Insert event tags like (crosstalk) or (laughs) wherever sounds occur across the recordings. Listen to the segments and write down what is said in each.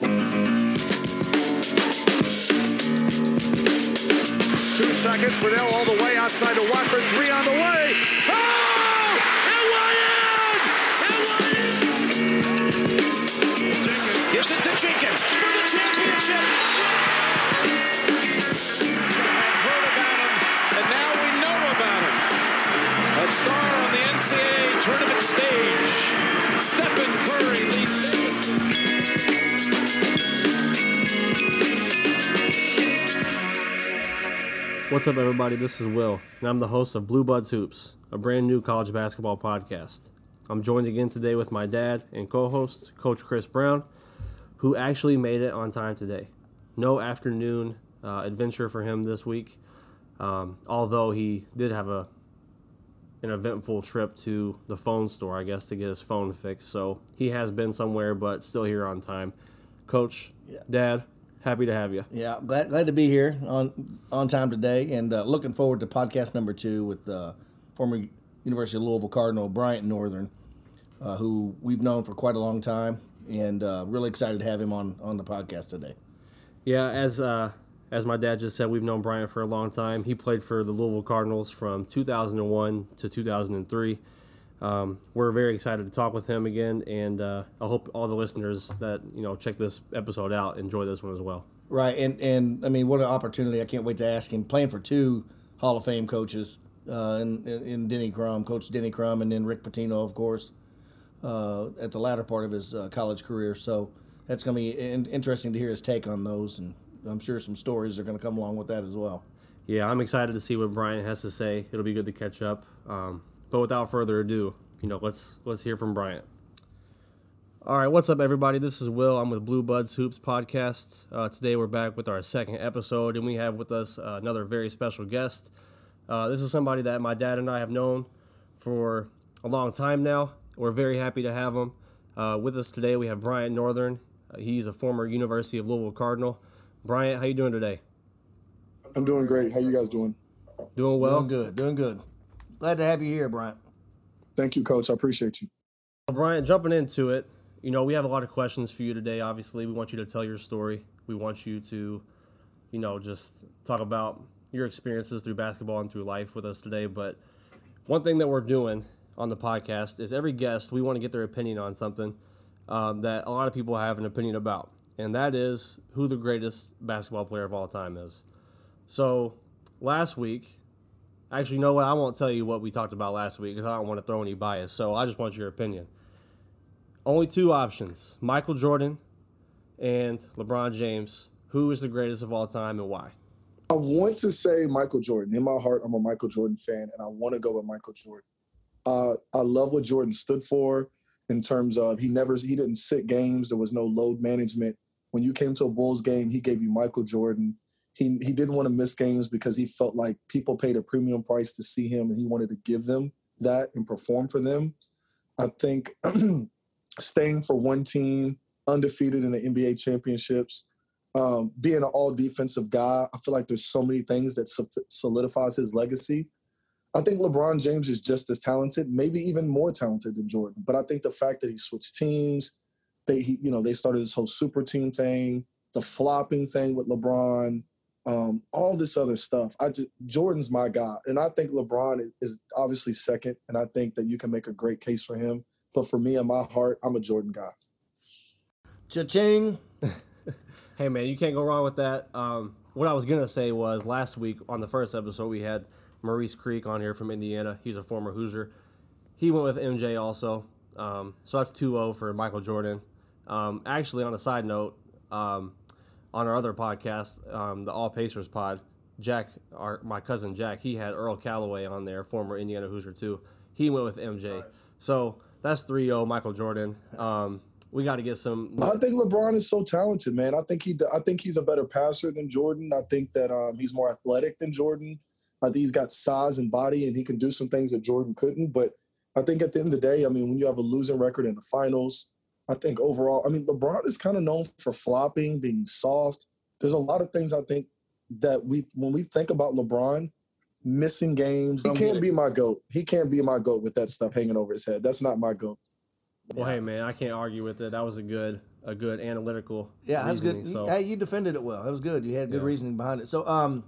Two seconds. Fidel all the way outside to Watford. Three on the way. Oh! What's up, everybody? This is Will, and I'm the host of Blue Buds Hoops, a brand new college basketball podcast. I'm joined again today with my dad and co host, Coach Chris Brown, who actually made it on time today. No afternoon uh, adventure for him this week, um, although he did have a an eventful trip to the phone store, I guess, to get his phone fixed. So he has been somewhere, but still here on time. Coach, Dad, happy to have you. Yeah, glad glad to be here on on time today, and uh, looking forward to podcast number two with uh, former University of Louisville Cardinal Bryant Northern, uh, who we've known for quite a long time, and uh, really excited to have him on on the podcast today. Yeah, as uh, as my dad just said, we've known Bryant for a long time. He played for the Louisville Cardinals from 2001 to 2003. Um, we're very excited to talk with him again, and uh, I hope all the listeners that you know check this episode out enjoy this one as well. Right, and and I mean, what an opportunity! I can't wait to ask him. Playing for two Hall of Fame coaches, uh, in, in Denny Crum, Coach Denny Crum, and then Rick Pitino, of course, uh, at the latter part of his uh, college career. So that's going to be in, interesting to hear his take on those, and I'm sure some stories are going to come along with that as well. Yeah, I'm excited to see what Bryant has to say. It'll be good to catch up. Um, but without further ado, you know, let's let's hear from Bryant. All right, what's up, everybody? This is Will. I'm with Blue Buds Hoops podcast. Uh, today we're back with our second episode, and we have with us uh, another very special guest. Uh, this is somebody that my dad and I have known for a long time now. We're very happy to have him uh, with us today. We have Bryant Northern. Uh, he's a former University of Louisville Cardinal. Bryant, how you doing today? I'm doing great. How you guys doing? Doing well. Doing good, doing good. Glad to have you here, Bryant. Thank you, coach. I appreciate you. Well, Bryant, jumping into it, you know, we have a lot of questions for you today. Obviously, we want you to tell your story. We want you to, you know, just talk about your experiences through basketball and through life with us today. But one thing that we're doing on the podcast is every guest, we want to get their opinion on something um, that a lot of people have an opinion about. And that is who the greatest basketball player of all time is. So last week, Actually, you know what? I won't tell you what we talked about last week because I don't want to throw any bias. So I just want your opinion. Only two options Michael Jordan and LeBron James. Who is the greatest of all time and why? I want to say Michael Jordan. In my heart, I'm a Michael Jordan fan, and I want to go with Michael Jordan. Uh, I love what Jordan stood for in terms of he never he didn't sit games. There was no load management. When you came to a Bulls game, he gave you Michael Jordan. He he didn't want to miss games because he felt like people paid a premium price to see him, and he wanted to give them that and perform for them. I think (clears throat) staying for one team, undefeated in the NBA championships, um, being an all defensive guy, I feel like there's so many things that solidifies his legacy. I think LeBron James is just as talented, maybe even more talented than Jordan. But I think the fact that he switched teams, they he, you know they started this whole super team thing, the flopping thing with LeBron, um, all this other stuff. I just, Jordan's my guy, and I think LeBron is, obviously second, and I think that you can make a great case for him. But for me, in my heart, I'm a Jordan guy. Cha-ching. (laughs) Hey man, you can't go wrong with that. Um, what I was gonna say was last week on the first episode we had Maurice Creek on here from Indiana. He's a former Hoosier. He went with MJ also. Um, so that's 2-0 for Michael Jordan. Um, actually, on a side note, um, on our other podcast, um, the All Pacers pod, Jack, our, my cousin Jack, he had Earl Calloway on there, former Indiana Hoosier too. He went with MJ. So that's 3-0 Michael Jordan. Um, we got to get some. I think LeBron is so talented, man. I think he, I think he's a better passer than Jordan. I think that um, he's more athletic than Jordan. I think he's got size and body, and he can do some things that Jordan couldn't. But I think at the end of the day, I mean, when you have a losing record in the finals, I think overall, I mean, LeBron is kind of known for flopping, being soft. There's a lot of things I think that we, when we think about LeBron, missing games, he can't be my goat. He can't be my goat with that stuff hanging over his head. That's not my goat. Well, hey man, I can't argue with it. That was a good a good analytical. Yeah, that's good. So Hey, you defended it well. That was good. You had good Yeah. reasoning behind it. So, um,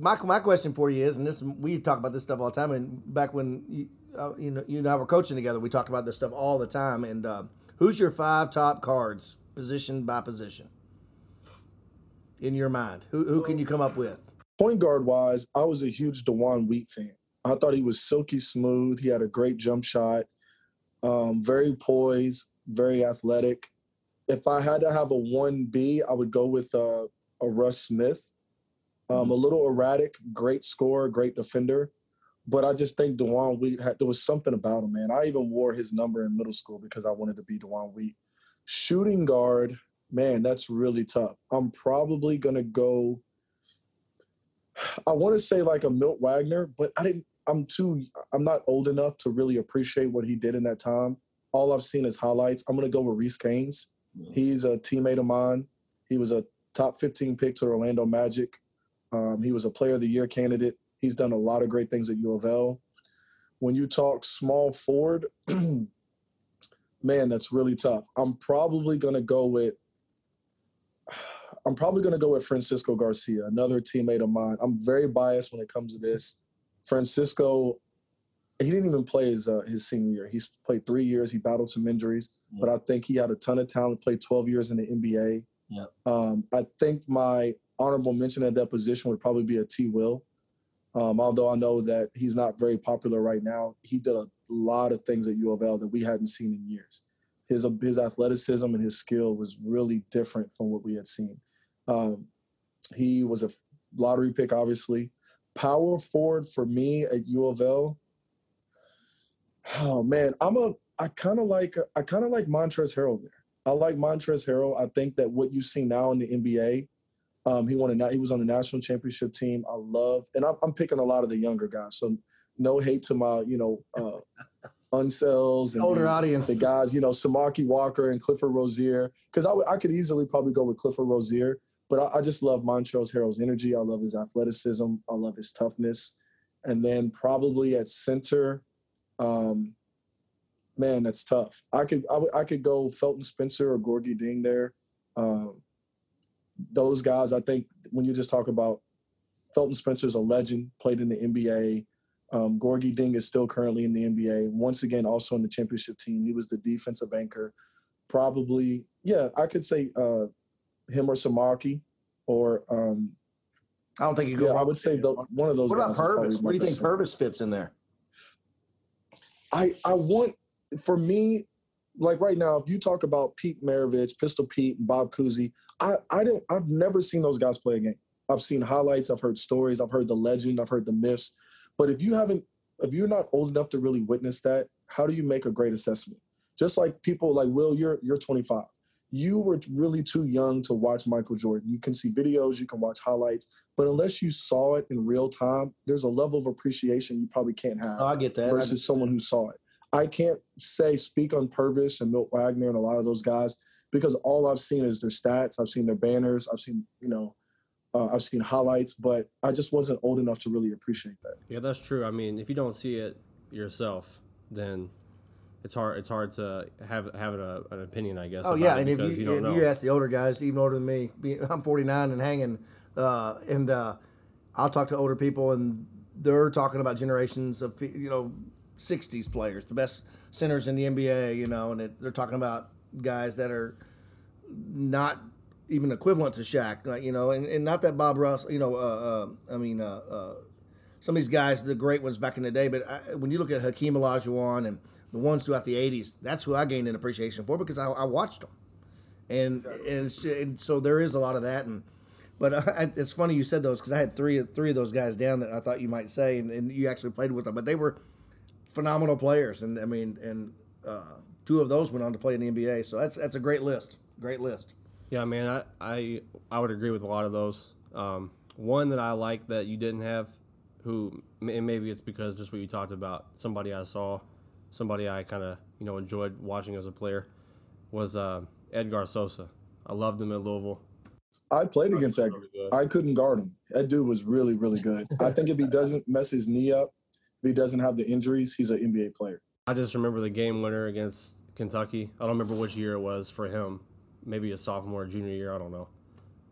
my my question for you is, and this we talk about this stuff all the time. And back when you uh, you know you and I were coaching together, we talked about this stuff all the time. And uh, who's your five top cards, position by position, in your mind? Who who can you come up with? Point guard wise, I was a huge DeJuan Wheat fan. I thought he was silky smooth. He had a great jump shot, um, very poised, very athletic. If I had to have a one B, I would go with uh, a Russ Smith. Um, a little erratic, great scorer, great defender. But I just think DeJuan Wheat had there was something about him, man. I even wore his number in middle school because I wanted to be DeJuan Wheat. Shooting guard, man, that's really tough. I'm probably gonna go. I want to say like a Milt Wagner, but I didn't. I'm too. I'm not old enough to really appreciate what he did in that time. All I've seen is highlights. I'm gonna go with Reese Gaines. He's a teammate of mine. He was a top 15 pick to Orlando Magic. Um, he was a Player of the Year candidate. He's done a lot of great things at U of L. When you talk small forward, (clears throat) man, that's really tough. I'm probably gonna go with. (sighs) I'm probably going to go with Francisco Garcia, another teammate of mine. I'm very biased when it comes to this. Francisco, he didn't even play his uh, his senior year. He's played three years. He battled some injuries, but I think he had a ton of talent. Played 12 years in the NBA. Yep. Um, I think my honorable mention at that position would probably be a T. Will. Um, although I know that he's not very popular right now, he did a lot of things at U of L that we hadn't seen in years. His his athleticism and his skill was really different from what we had seen. Um, he was a lottery pick, obviously. Power forward for me at U of L. Oh man, I'm a. I kind of like. I kind of like Montrezl Harrell there. I like Montrezl Harrell. I think that what you see now in the NBA, um, he won a. He was on the national championship team. I love, and I'm, I'm picking a lot of the younger guys. So no hate to my, you know, uh, (laughs) uncels and Older the, audience. the guys, you know, Samaki Walker and Clifford Rozier, because I, w- I could easily probably go with Clifford Rozier, but I, I just love Montrezl Harrell's energy. I love his athleticism. I love his toughness. And then probably at center, um, man, that's tough. I could I, could go Felton Spencer or Gorgui Dieng there. Um, those guys, I think when you just talk about Felton Spencer's a legend, played in the NBA. Um, Gorgui Dieng is still currently in the NBA. Once again, also in the championship team. He was the defensive anchor. Probably, yeah, I could say uh, him or Samaki, or um, I don't think you go. yeah, I would say the, one. of those. What about Pervis? Where do you think best. Pervis fits in there? I I want for me, like right now, if you talk about Pete Maravich, Pistol Pete, and Bob Cousy, I I don't I've never seen those guys play a game. I've seen highlights, I've heard stories, I've heard the legend, I've heard the myths. But if you haven't, if you're not old enough to really witness that, how do you make a great assessment? Just like people like Will, you're you're 25. You were really too young to watch Michael Jordan. You can see videos, you can watch highlights, but unless you saw it in real time, there's a level of appreciation you probably can't have Oh, I get that. Versus get someone who saw it. I can't say speak on Pervis and Milt Wagner and a lot of those guys because all I've seen is their stats. I've seen their banners. I've seen you know, uh, I've seen highlights, but I just wasn't old enough to really appreciate that. Yeah, that's true. I mean, if you don't see it yourself, then it's hard. It's hard to have have a, an opinion, I guess. Oh about yeah, it and if because you, don't if know. you ask the older guys, even older than me, (laughs) I'm 49 and hanging, uh, and uh, I'll talk to older people, and they're talking about generations of you know 60s players, the best centers in the NBA, you know, and it, they're talking about guys that are not even equivalent to Shaq, like you know, and, and not that Bob Russ, you know, uh, uh, I mean, uh, uh, some of these guys, the great ones back in the day, but I, when you look at Hakeem Olajuwon and the ones throughout the '80s, that's who I gained an appreciation for because I, I watched them, and and, and so there is a lot of that, and but (laughs) I, it's funny you said those because I had three three of those guys down that I thought you might say, and, and you actually played with them, but they were phenomenal players, and I mean, and uh, two of those went on to play in the NBA, so that's that's a great list, great list. Yeah, man, I, I I would agree with a lot of those. Um, one that I like that you didn't have, who and maybe it's because just what you talked about, somebody I saw, somebody I kind of you know enjoyed watching as a player, was uh, Edgar Sosa. I loved him at Louisville. I played against Edgar. I couldn't guard him. That dude was really, really good. I think if he doesn't mess his knee up, if he doesn't have the injuries, he's an NBA player. I just remember the game winner against Kentucky. I don't remember which year it was for him. Maybe a sophomore, junior year. I don't know.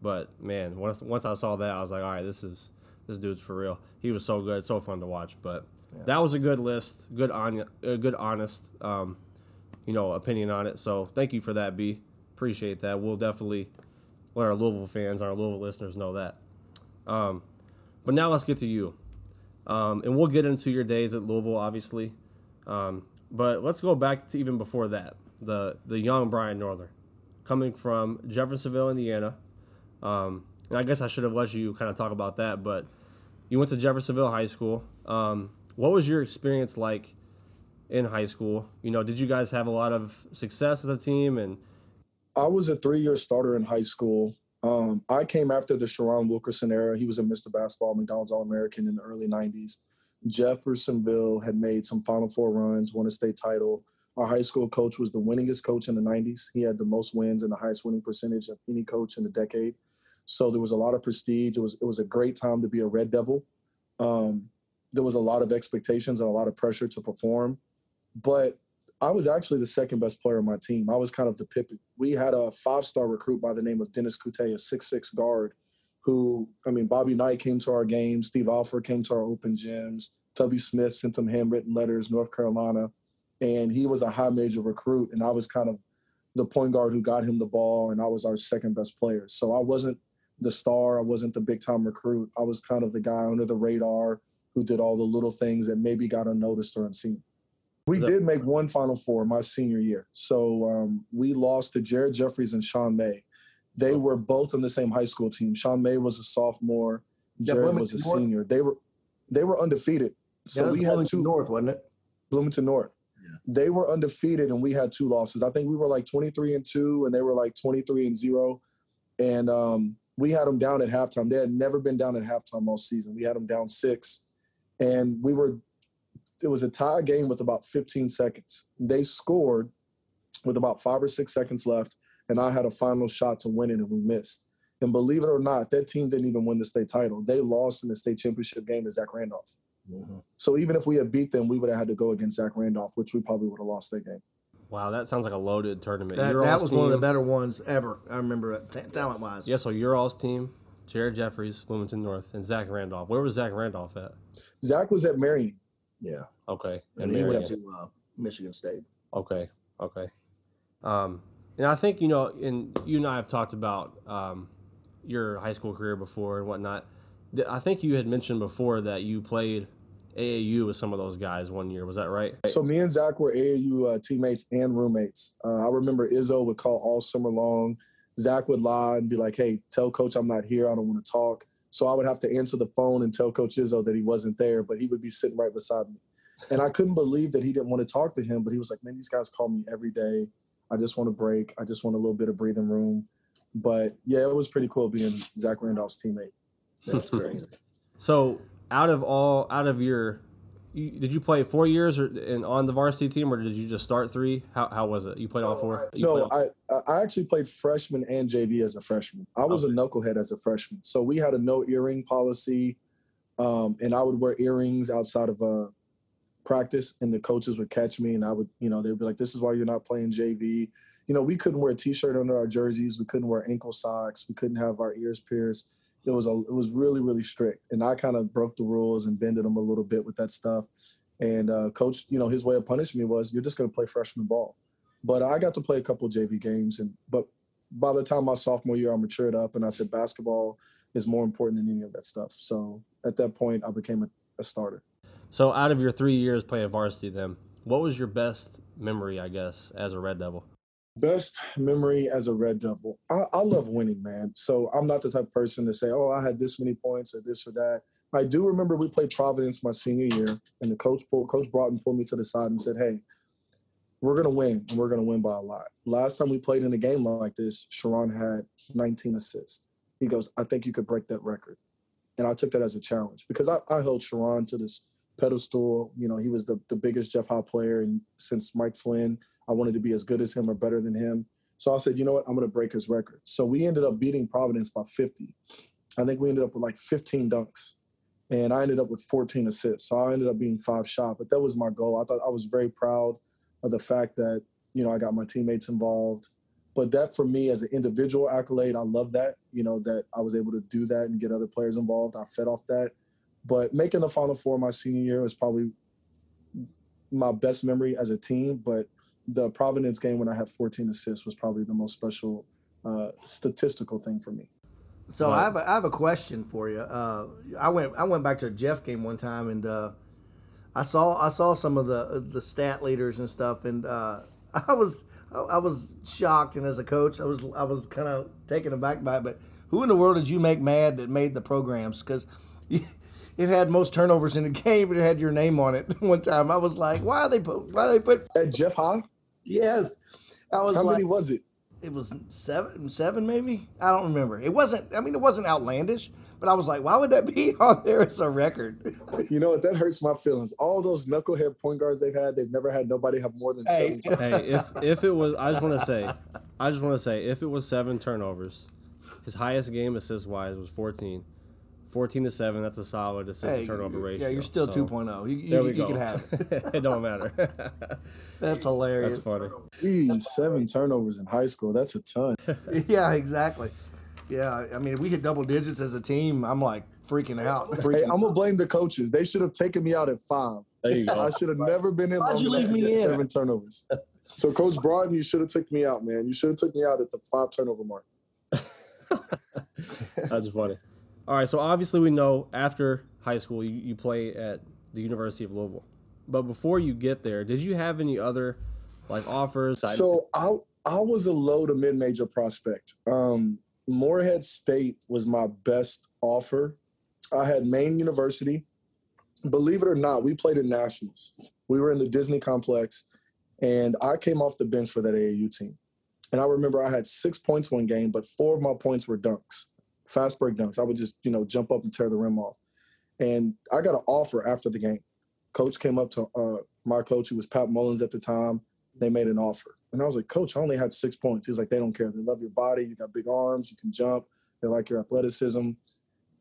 But man, once once I saw that, I was like, all right, this is this dude's for real. He was so good, so fun to watch. But yeah. that was a good list, good on, a good honest, um, you know, opinion on it. So thank you for that, B. Appreciate that. We'll definitely let our Louisville fans, our Louisville listeners know that. Um, but now let's get to you, um, and we'll get into your days at Louisville, obviously. Um, but let's go back to even before that, the the young Bryant Northern, coming from Jeffersonville, Indiana. Um, and I guess I should have let you kind of talk about that, but you went to Jeffersonville High School. Um, what was your experience like in high school? You know, did you guys have a lot of success as a team? And I was a three-year starter in high school. Um, I came after the Sherron Wilkerson era. He was a Mr. Basketball, McDonald's All-American in the early '90s. Jeffersonville had made some Final Four runs, won a state title. Our high school coach was the winningest coach in the 90s. He had the most wins and the highest winning percentage of any coach in the decade. So there was a lot of prestige. It was it was a great time to be a Red Devil. Um, there was a lot of expectations and a lot of pressure to perform, but I was actually the second best player on my team. I was kind of the Pippen. We had a five star recruit by the name of Dennis Coutee, a six six guard, who I mean Bobby Knight came to our games, Steve Alford came to our open gyms, Tubby Smith sent some handwritten letters, North Carolina, and he was a high major recruit, and I was kind of the point guard who got him the ball, and I was our second best player. So I wasn't the star. I wasn't the big time recruit. I was kind of the guy under the radar who did all the little things that maybe got unnoticed or unseen. We did make one Final Four my senior year. So um, we lost to Jared Jeffries and Sean May. They were both on the same high school team. Sean May was a sophomore. Jared was a senior. They were they were undefeated. So yeah, we had two North, wasn't it? Bloomington North. Yeah. They were undefeated and we had two losses. I think we were like 23 and 2 and they were like 23 and 0. And um, we had them down at halftime. They had never been down at halftime all season. We had them down six, and we were. It was a tie game with about 15 seconds. They scored with about five or six seconds left, and I had a final shot to win it, and we missed. And believe it or not, that team didn't even win the state title. They lost in the state championship game to Zach Randolph. Mm-hmm. So even if we had beat them, we would have had to go against Zach Randolph, which we probably would have lost that game. Wow, that sounds like a loaded tournament. That, that was team, one of the better ones ever. I remember it, t- talent wise. Yeah, so your all's team, Jared Jeffries, Bloomington North, and Zach Randolph. Where was Zach Randolph at? Zach was at Marion. Yeah. Okay. And, and he went to uh, Michigan State. Okay. Okay. Um, and I think you know, and you and I have talked about um, your high school career before and whatnot. I think you had mentioned before that you played AAU with some of those guys one year. Was that right? So me and Zach were AAU uh, teammates and roommates. Uh, I remember Izzo would call all summer long. Zach would lie and be like, "Hey, tell coach I'm not here. I don't want to talk." So I would have to answer the phone and tell Coach Izzo that he wasn't there, but he would be sitting right beside me. And I couldn't believe that he didn't want to talk to him, but he was like, "Man, these guys call me every day. I just want a break. I just want a little bit of breathing room." But yeah, it was pretty cool being Zach Randolph's teammate. That's crazy. (laughs) so out of all out of your you, did you play four years or in, on the varsity team, or did you just start three? How, how was it? You played all four? You no, all- I I actually played freshman and JV as a freshman. I was okay. a knucklehead as a freshman, so we had a no earring policy, um, and I would wear earrings outside of uh, practice, and the coaches would catch me, and I would, you know, they'd be like, "This is why you're not playing JV." You know, we couldn't wear a t-shirt under our jerseys. We couldn't wear ankle socks. We couldn't have our ears pierced it was a it was really really strict, and I kind of broke the rules and bended them a little bit with that stuff. And uh, coach, you know, his way of punishing me was you're just going to play freshman ball. But I got to play a couple JV games, and but by the time my sophomore year, I matured up, and I said basketball is more important than any of that stuff. So at that point, I became a, a starter. So out of your three years playing varsity, then what was your best memory, I guess, as a Red Devil? Best memory as a Red Devil. I, I, love winning, man. So I'm not the type of person to say, oh, I had this many points or this or that. I do remember we played Providence my senior year, and the coach pulled, Coach Broughton pulled me to the side and said, hey, we're going to win, and we're going to win by a lot. Last time we played in a game like this, Sherron had 19 assists. He goes, I think you could break that record. And I took that as a challenge because I, I held Sherron to this pedestal. You know, he was the, the biggest Jeff Howe player and since Mike Flynn – I wanted to be as good as him or better than him. So I said, you know what? I'm going to break his record. So we ended up beating Providence by 50. I think we ended up with like 15 dunks. And I ended up with 14 assists. So I ended up being five shot. But that was my goal. I thought I was very proud of the fact that you know, I got my teammates involved. But that for me as an individual accolade, I love that, you know, that I was able to do that and get other players involved. I fed off that. But making the Final Four my senior year was probably my best memory as a team. But the Providence game when I had 14 assists was probably the most special uh, statistical thing for me. So I have a, I have a question for you. Uh, I went I went back to a Jeff game one time and uh, I saw I saw some of the the stat leaders and stuff and uh, (laughs) I was I was shocked and as a coach I was I was kind of taken aback by it. But who in the world did you make mad that made the programs? Because (laughs) it had most turnovers in the (laughs) game, but it had your name on it. (laughs) One time I was like, why are they put why are they put at Jeff High? Yes, I was. How like, many was it? it was seven, seven maybe. I don't remember. It wasn't. I mean, it wasn't outlandish, but I was like, why would that (laughs) be on there as a record? You know what? That hurts my feelings. All those knucklehead point guards they've had, they've never had nobody have more than Hey. seven. hey, if if it was, I just want to say, I just want to say, if it was seven turnovers, his highest game assist wise was 14. 14 to 7, that's a solid assist Hey, turnover ratio. Yeah, you're still so 2.0. You, you, There we you go. can have (laughs) it. it don't matter. (laughs) (laughs) That's hilarious. That's funny. Jeez, seven turnovers in high school. That's a ton. Yeah, exactly. Yeah, I mean, if we hit double digits as a team, I'm like freaking out. Hey, I'm gonna blame the coaches. They should have taken me out at five. There you go. I should have never been in Why'd you leave me in? seven turnovers. So, Coach Broughton, you should have took me out, man. You should have took me out at the five turnover mark. That's funny. All right, so obviously we know after high school you, you play at the University of Louisville. But before you get there, did you have any other like offers? So I I was a low to mid major prospect. Um, Morehead State was my best offer. I had Maine University. Believe it or not, we played in nationals. We were in the Disney complex, and I came off the bench for that AAU team. And I remember I had six points one game, but four of my points were dunks, fast break dunks. I would just you know jump up and tear the rim off. And I got an offer after the game. Coach came up to uh, my coach, who was Pat Mullins at the time they made an offer. And I was like, Coach, I only had six points. He's like, they don't care. They love your body. You got big arms. You can jump. They like your athleticism.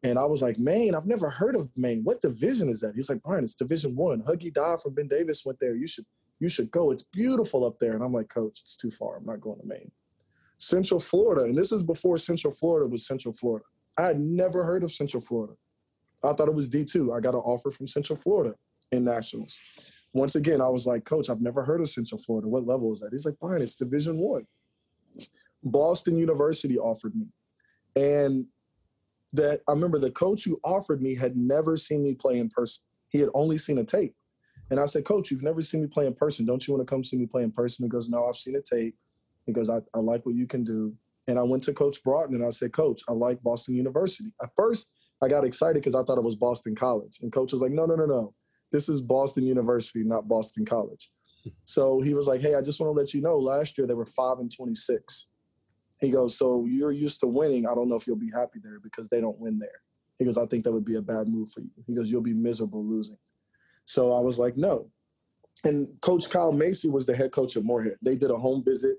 And I was like, Maine, I've never heard of Maine. What division is that? He's like, Brian, it's Division One. Huggy Dodd from Ben Davis went there. You should, you should go. It's beautiful up there. And I'm like, Coach, it's too far. I'm not going to Maine. Central Florida, and this is before Central Florida was Central Florida. I had never heard of Central Florida. I thought it was D2. I got an offer from Central Florida in nationals once again, I was like, Coach, I've never heard of Central Florida. What level is that? He's like, Fine, it's Division One. Boston University offered me, and that I remember the coach who offered me had never seen me play in person. He had only seen a tape, and I said, Coach, you've never seen me play in person. Don't you want to come see me play in person? He goes, No, I've seen a tape. He goes, I, I like what you can do. And I went to Coach Broughton and I said, Coach, I like Boston University. At first, I got excited because I thought it was Boston College, and Coach was like, No, no, no, no this is Boston University, not Boston College. So he was like, Hey, I just want to let you know last year they were five and 26. He goes, So you're used to winning. I don't know if you'll be happy there because they don't win there. He goes, I think that would be a bad move for you. He goes, You'll be miserable losing. So I was like, No. And Coach Kyle Macy was the head coach of Morehead. They did a home visit.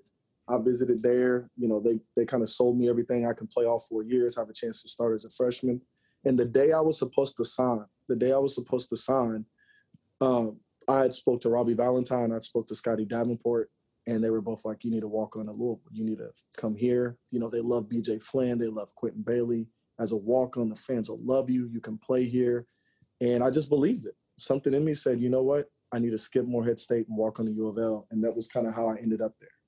I visited there. You know, they they kind of sold me everything. I can play all four years, have a chance to start as a freshman. And the day I was supposed to sign, the day I was supposed to sign, um, I had spoke to Robbie Valentine, I spoke to Scotty Davenport, and they were both like, "You need to walk on to Louisville. You need to come here." You know, they love B.J. Flynn, they love Quentin Bailey. As a walk on, the fans will love you. You can play here, and I just believed it. Something in me said, "You know what? I need to skip Morehead State and walk on the U of L," and that was kind of how I ended up there.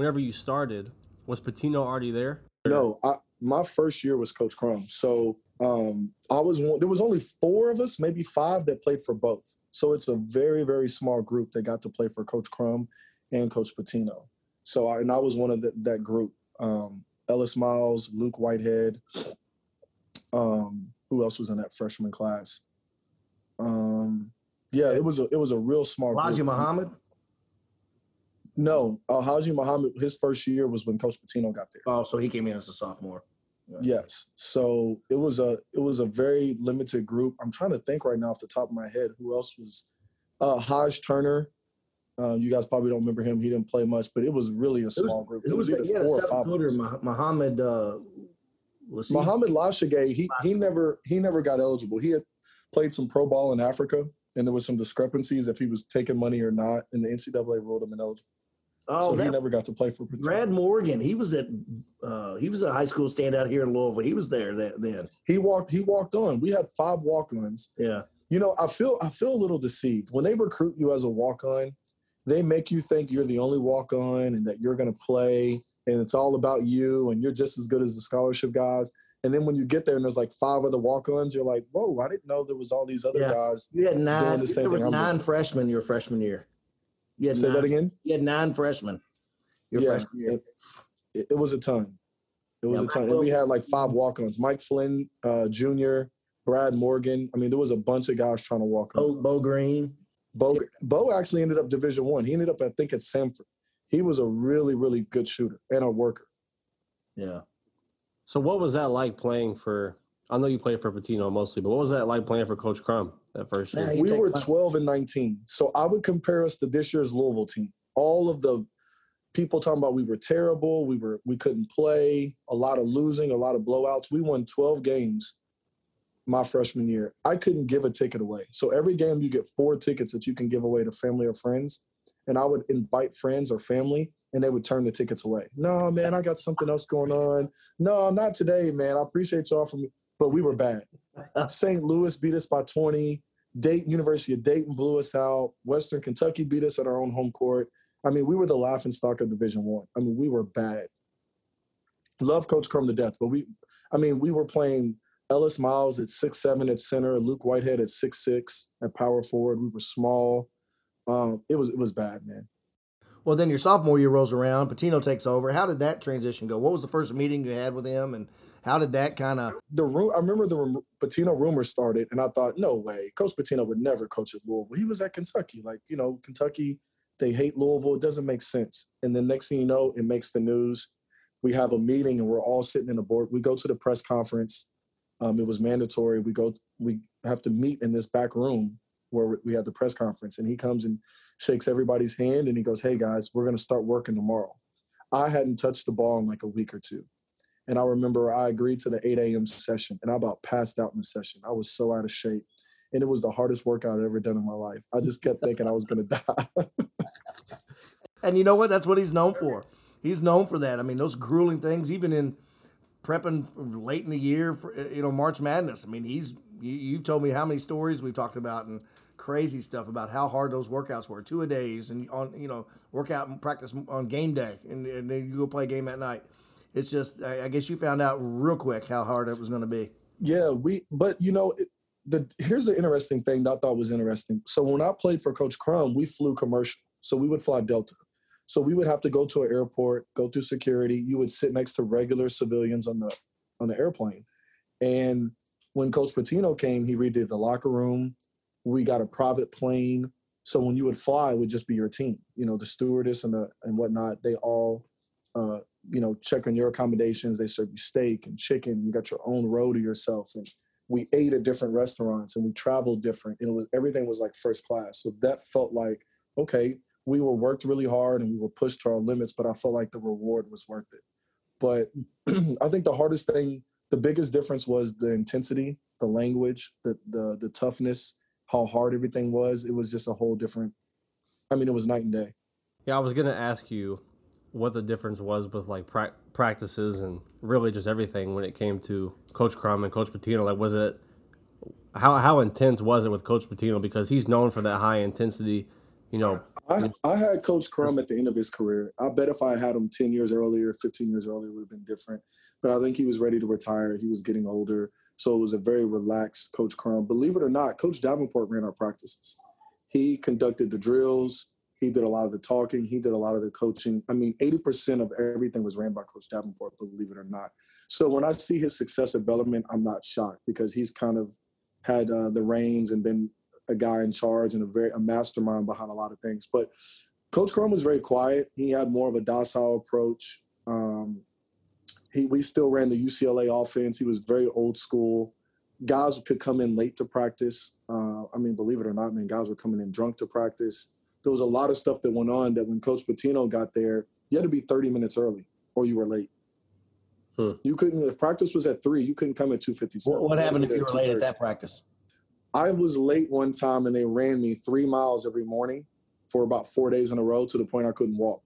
Whenever you started, was Pitino already there? No, I, my first year was Coach Crum. So um, I was one. There was only four of us, maybe five, that played for both. So it's a very, very small group that got to play for Coach Crum and Coach Pitino. So I, and I was one of the, that group. Um, Ellis Miles, Luke Whitehead. Um, who else was in that freshman class? Um, yeah, it was a it was a real small Raji group. Muhammad. No, uh, Haji Muhammad. His first year was when Coach Pitino got there. Oh, so he came in as a sophomore. Yes. So it was a it was a very limited group. I'm trying to think right now off the top of my head who else was uh Hodge Turner. Uh, you guys probably don't remember him. He didn't play much, but it was really a small group. It was, either yeah, four or five. footer, Muhammad. Uh, Lassie. Muhammad Lashagay, he he never he never got eligible. He had played some pro ball in Africa, and there was some discrepancies if he was taking money or not, and the NCAA ruled him ineligible. Oh, so he never got to play for Pitino. Brad Morgan, he was at uh, he was a high school standout here in Louisville. He was there that, then. He walked. He walked on. We had five walk-ons. Yeah. You know, I feel I feel a little deceived when they recruit you as a walk-on. They make you think you're the only walk-on and that you're going to play, and it's all about you, and you're just as good as the scholarship guys. And then when you get there and there's like five other walk-ons, you're like, "Whoa! I didn't know there was all these other Yeah. guys." You had nine. the same There were thing I'm nine freshmen your freshman year. You had Say nine, that again. You had nine freshmen your Yeah, freshman year. it, it was a ton. It was Yeah, a ton. Mike And we had like five walk-ons: Mike Flynn uh, Jr., Brad Morgan. I mean, there was a bunch of guys trying to walk on. Bo, Bo Green. Bo, Bo actually ended up Division One. He ended up, I think, at Sanford. He was a really, really good shooter and a worker. Yeah. So what was that like playing for? I know you played for Pitino mostly, but what was that like playing for Coach Crum that first year? Yeah, you we were my- 12 and 19. So I would compare us to this year's Louisville team. All of the people talking about we were terrible, we were we couldn't play, a lot of losing, a lot of blowouts. We won 12 games my freshman year. I couldn't give a ticket away. So every game you get four tickets that you can give away to family or friends. And I would invite friends or family and they would turn the tickets away. No, man, I got something else going on. No, not today, man. I appreciate y'all for me. But we were bad. St. Louis beat us by 20. Dayton, University of Dayton blew us out. Western Kentucky beat us at our own home court. I mean, we were the laughing stock of Division One. I. I mean, we were bad. Love Coach Crum to death, but we, I mean, we were playing Ellis Miles at six seven at center, Luke Whitehead at six six at power forward. We were small. Um, it was it was bad, man. Well, then your sophomore year rolls around. Pitino takes over. How did that transition go? What was the first meeting you had with him, and how did that kind of? the room. I remember the Pitino rumor started, and I thought, no way, Coach Pitino would never coach at Louisville. He was at Kentucky, like you know, Kentucky. They hate Louisville. It doesn't make sense. And then next thing you know, it makes the news. We have a meeting, and we're all sitting in the board. We go to the press conference. Um, it was mandatory. We go. We have to meet in this back room where we have the press conference, and he comes and shakes everybody's hand, and he goes, "Hey guys, we're going to start working tomorrow." I hadn't touched the ball in like a week or two. And I remember I agreed to the 8 a.m. session and I about passed out in the session. I was so out of shape. And it was the hardest workout I'd ever done in my life. I just kept thinking I was going (laughs) to die. And you know what? That's what he's known for. He's known for that. I mean, those grueling things, even in prepping late in the year for uh, you know March Madness. I mean, he's you, you've told me how many stories we've talked about and crazy stuff about how hard those workouts were, two a days, and on you know workout and practice on game day, and, and then you go play a game at night. It's just, I guess you found out real quick how hard it was going to be. yeah, we, but you know, the here's the interesting thing that I thought was interesting. So when I played for Coach Crum, we flew commercial. So we would fly Delta. So we would have to go to an airport, go through security. You would sit next to regular civilians on the on the airplane. And when Coach Pitino came, he redid the locker room. We got a private plane. So when you would fly, it would just be your team. You know, the stewardess and the and whatnot. They all, uh, you know, check on your accommodations. They serve you steak and chicken. You got your own row to yourself. And we ate at different restaurants and we traveled different. And it was everything was like first class. So that felt like okay, we were worked really hard and we were pushed to our limits, but I felt like the reward was worth it. But (clears throat) I think the hardest thing, the biggest difference was the intensity, the language, the the the toughness, how hard everything was. It was just a whole different. I mean, it was night and day. Yeah, I was gonna ask you what the difference was with like prac practices and really just everything when it came to Coach Crum and Coach Pitino. Like, was it how how intense was it with Coach Pitino because he's known for that high intensity, you know? I, I had Coach Crum at the end of his career. I bet if I had him 10 years earlier, 15 years earlier, it would have been different. But I think he was ready to retire. He was getting older. So it was a very relaxed Coach Crum. Believe it or not, Coach Davenport ran our practices. He conducted the drills. He did a lot of the talking. He did a lot of the coaching. I mean, 80% of everything was ran by Coach Davenport, believe it or not. So when I see his success at development, I'm not shocked because he's kind of had uh, the reins and been a guy in charge and a very a mastermind behind a lot of things. But Coach Crum was very quiet. He had more of a docile approach. Um, he we still ran the UCLA offense. He was very old school. Guys could come in late to practice. Uh, I mean, believe it or not, man, guys were coming in drunk to practice. There was a lot of stuff that went on that when Coach Pitino got there, you had to be 30 minutes early or you were late. Hmm. You couldn't if practice was at three, you couldn't come at 257. What, what happened if you were late at at that practice? I was late one time and they ran me three miles every morning for about four days in a row to the point I couldn't walk.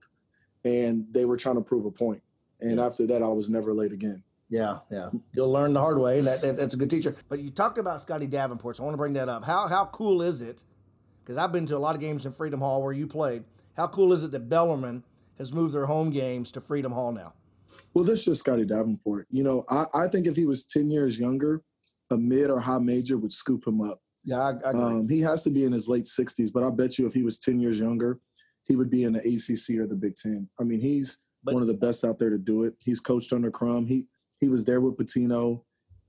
and they were trying to prove a point. And after that, I was never late again. Yeah, yeah. You'll learn the hard way. That, that, that's a good teacher. But you talked about Scotty Davenport, so I want to bring that up. How how cool is it? Because I've been to a lot of games in Freedom Hall where you played. How cool is it that Bellarmine has moved their home games to Freedom Hall now? Well, this is just Scotty Davenport. You know, I, I think if he was 10 years younger, a mid or high major would scoop him up. Yeah, I, I agree. Um, he has to be in his late 60s, but I bet you if he was 10 years younger, he would be in the ACC or the Big Ten. I mean, he's But- one of the best out there to do it. He's coached under Crum. He he was there with Pitino,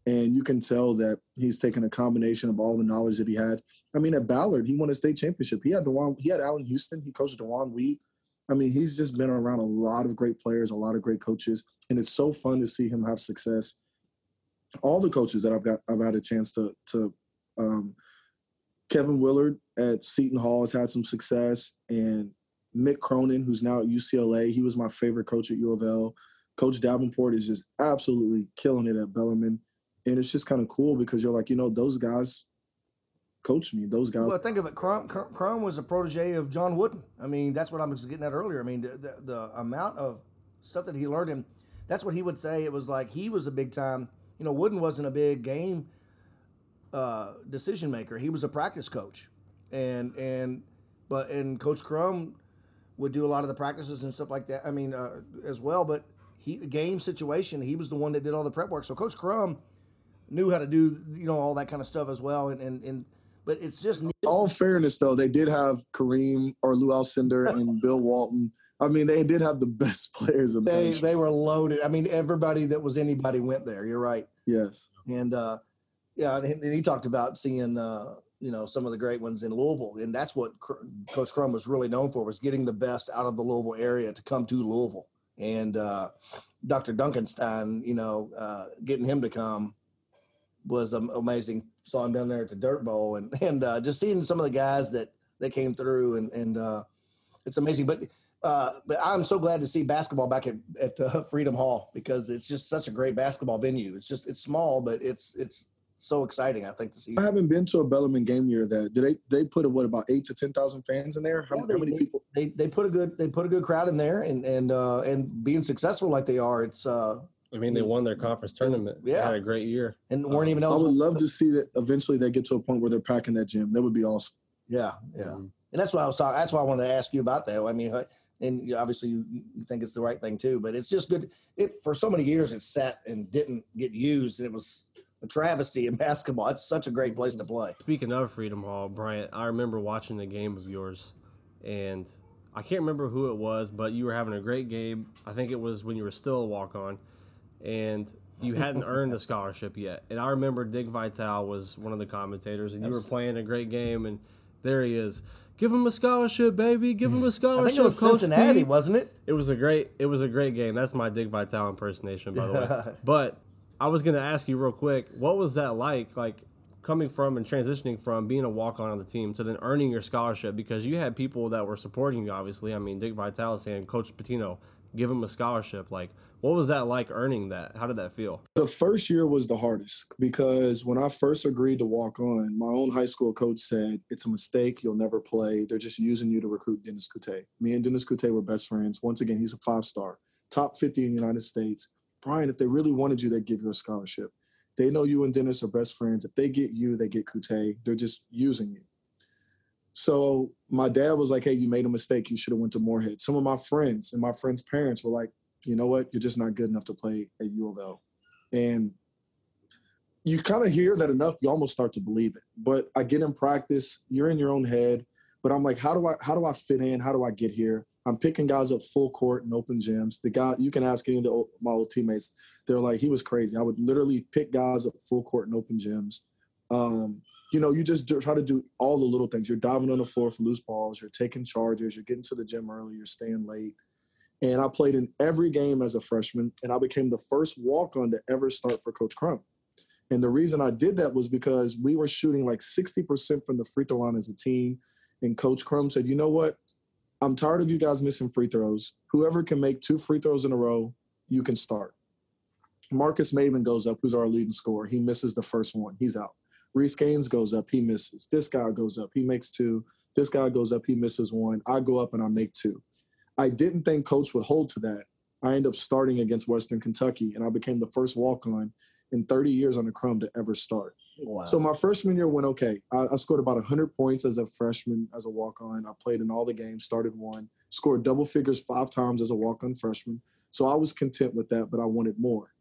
and you can tell that he's taken a combination of all the knowledge that he had. I mean, at Ballard, he won a state championship. He had DeJuan, he had Allan Houston. He coached DeJuan Wheat. I mean, he's just been around a lot of great players, a lot of great coaches, and it's so fun to see him have success. All the coaches that I've got, I've had a chance to to um, Kevin Willard at Seton Hall has had some success, and Mick Cronin, who's now at UCLA, he was my favorite coach at U of L. Coach Davenport is just absolutely killing it at Bellarmine, and it's just kind of cool because you're like, you know, those guys coach me. Those guys. Well, think of it. Crum, Crum, was a protege of John Wooden. I mean, that's what I was getting at earlier. I mean, the, the, the amount of stuff that he learned, and that's what he would say. It was like he was a big time. You know, Wooden wasn't a big game uh, decision maker. He was a practice coach, and and but and Coach Crum would do a lot of the practices and stuff like that. I mean, uh, as well. But he game situation, he was the one that did all the prep work. So Coach Crum knew how to do you know all that kind of stuff as well. And and, and but it's just all fairness, though, they did have Kareem or Lou Alcindor (laughs) and Bill Walton. I mean, they did have the (laughs) best players in the they country. they were loaded. I mean, everybody that was anybody went there. You're right. Yes. And uh, yeah, and he, and he talked about seeing uh, you know some of the great ones in Louisville, and that's what Coach Crum was really known for was getting the best out of the Louisville area to come to Louisville. And uh, Dr. Dunkenstein, you know, uh, getting him to come was um, amazing. Saw him down there at the Dirt Bowl, and (laughs) and uh, just seeing some of the guys that that came through, and and uh, it's amazing. But uh, but I'm so glad to see basketball back at at uh, Freedom Hall because it's just such a great basketball venue. It's just it's small, but it's it's so exciting. I think to see. I haven't been to a Bellarmine game year that did they they put what about eight to ten thousand fans in there? How, Yeah, how they- many they- people? They they put a good they put a good crowd in there, and and uh, and being successful like they are, it's uh, I mean, they won their conference tournament. They Yeah. had a great year. and weren't even I would love to see that eventually they get to a point where they're packing that gym. That would be awesome. Yeah, yeah. Mhm. And that's why I was talking. That's why I wanted to ask you about that. I mean, and obviously you, you think it's the right thing too, but it's just good. It for so many years it sat and didn't get used, and it was a travesty in (laughs) basketball. It's such a great place to play. Speaking of Freedom Hall, Bryant, I remember watching a game of yours, and I can't remember who it was, but you were having a great game. I think it was when you were still a walk on, and you hadn't earned a scholarship yet. And I remember Dick Vitale was one of the commentators, and you were playing a great game, and there he is. Give him a scholarship, baby. Give him a (laughs) scholarship. think it was Coach Cincinnati, P." wasn't it? It was a great it was a great game. That's my Dick Vitale impersonation, by the way. (laughs) But I was gonna ask you real quick, what was that like? Like coming from and transitioning from being a walk on on the team to then earning your scholarship because you had people that were supporting you. Obviously, I mean Dick Vitale saying, Coach Pitino, give him a scholarship. Like, what was that like earning that? How did that feel? The first year was the hardest because when I first agreed to walk on, my own high school coach said, It's a mistake. You'll never play. They're just using you to recruit Dennis Coute. Me and Dennis Coute were best friends. Once again, he's a five star, top 50 in the United States. Brian, if they really wanted you, they'd give you a scholarship. They know you and Dennis are best friends. If they get you, they get Coute. They're just using you. So my dad was like, "Hey, you made a mistake. You should have went to Morehead." Some of my friends and my friends' parents were like, "You know what? You're just not good enough to play at U of L." And you kind of hear that enough, you almost start to believe it. But I get in practice, you're in your own head. But I'm like, how do I how do I fit in? How do I get here? I'm picking guys up full court and open gyms. The guy you can ask any of the, old- my old teammates. They're like, he was crazy. I would literally pick guys up full court and open gyms. Um, you know, you just do, try to do all the little things. You're diving on the floor for loose balls. You're taking charges. You're getting to the gym early. You're staying late. And I played in every game as a freshman, and I became the first walk-on to ever start for Coach Crum. And the reason I did that was because we were shooting like 60% from the free throw line as a team. And Coach Crum said, you know what? I'm tired of you guys missing free throws. Whoever can make two free throws in a row, you can start. Marques Maybin goes up, who's our leading scorer. He misses the first one. He's out. Reese Gaines goes up. He misses. This guy goes up. He makes two. This guy goes up. He misses one. I go up and I make two. I didn't think coach would hold to that. I end up starting against Western Kentucky, and I became the first walk on in 30 years on the Crum to ever start. Wow. So my freshman year went okay. I, I scored about 100 points as a freshman, as a walk-on. I played in all the games, started one, scored double figures five times as a walk-on freshman. So I was content with that, but I wanted more.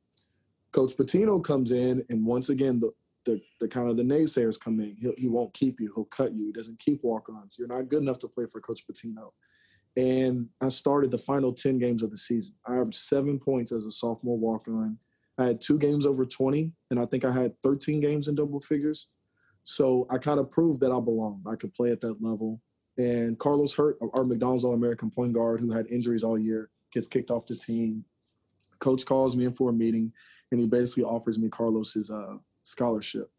Coach Pitino comes in, and once again, the the, the kind of the naysayers come in. He'll, he won't keep you. He'll cut you. He doesn't keep walk-ons. You're not good enough to play for Coach Pitino. And I started the final 10 games of the season. I averaged seven points as a sophomore walk-on. I had two games over 20, and I think I had 13 games in double figures. So I kind of proved that I belonged. I could play at that level. And Carlos Hurt, our McDonald's All American point guard who had injuries all year, gets kicked off the team. Coach calls me in for a meeting, and he basically offers me Carlos's uh, scholarship.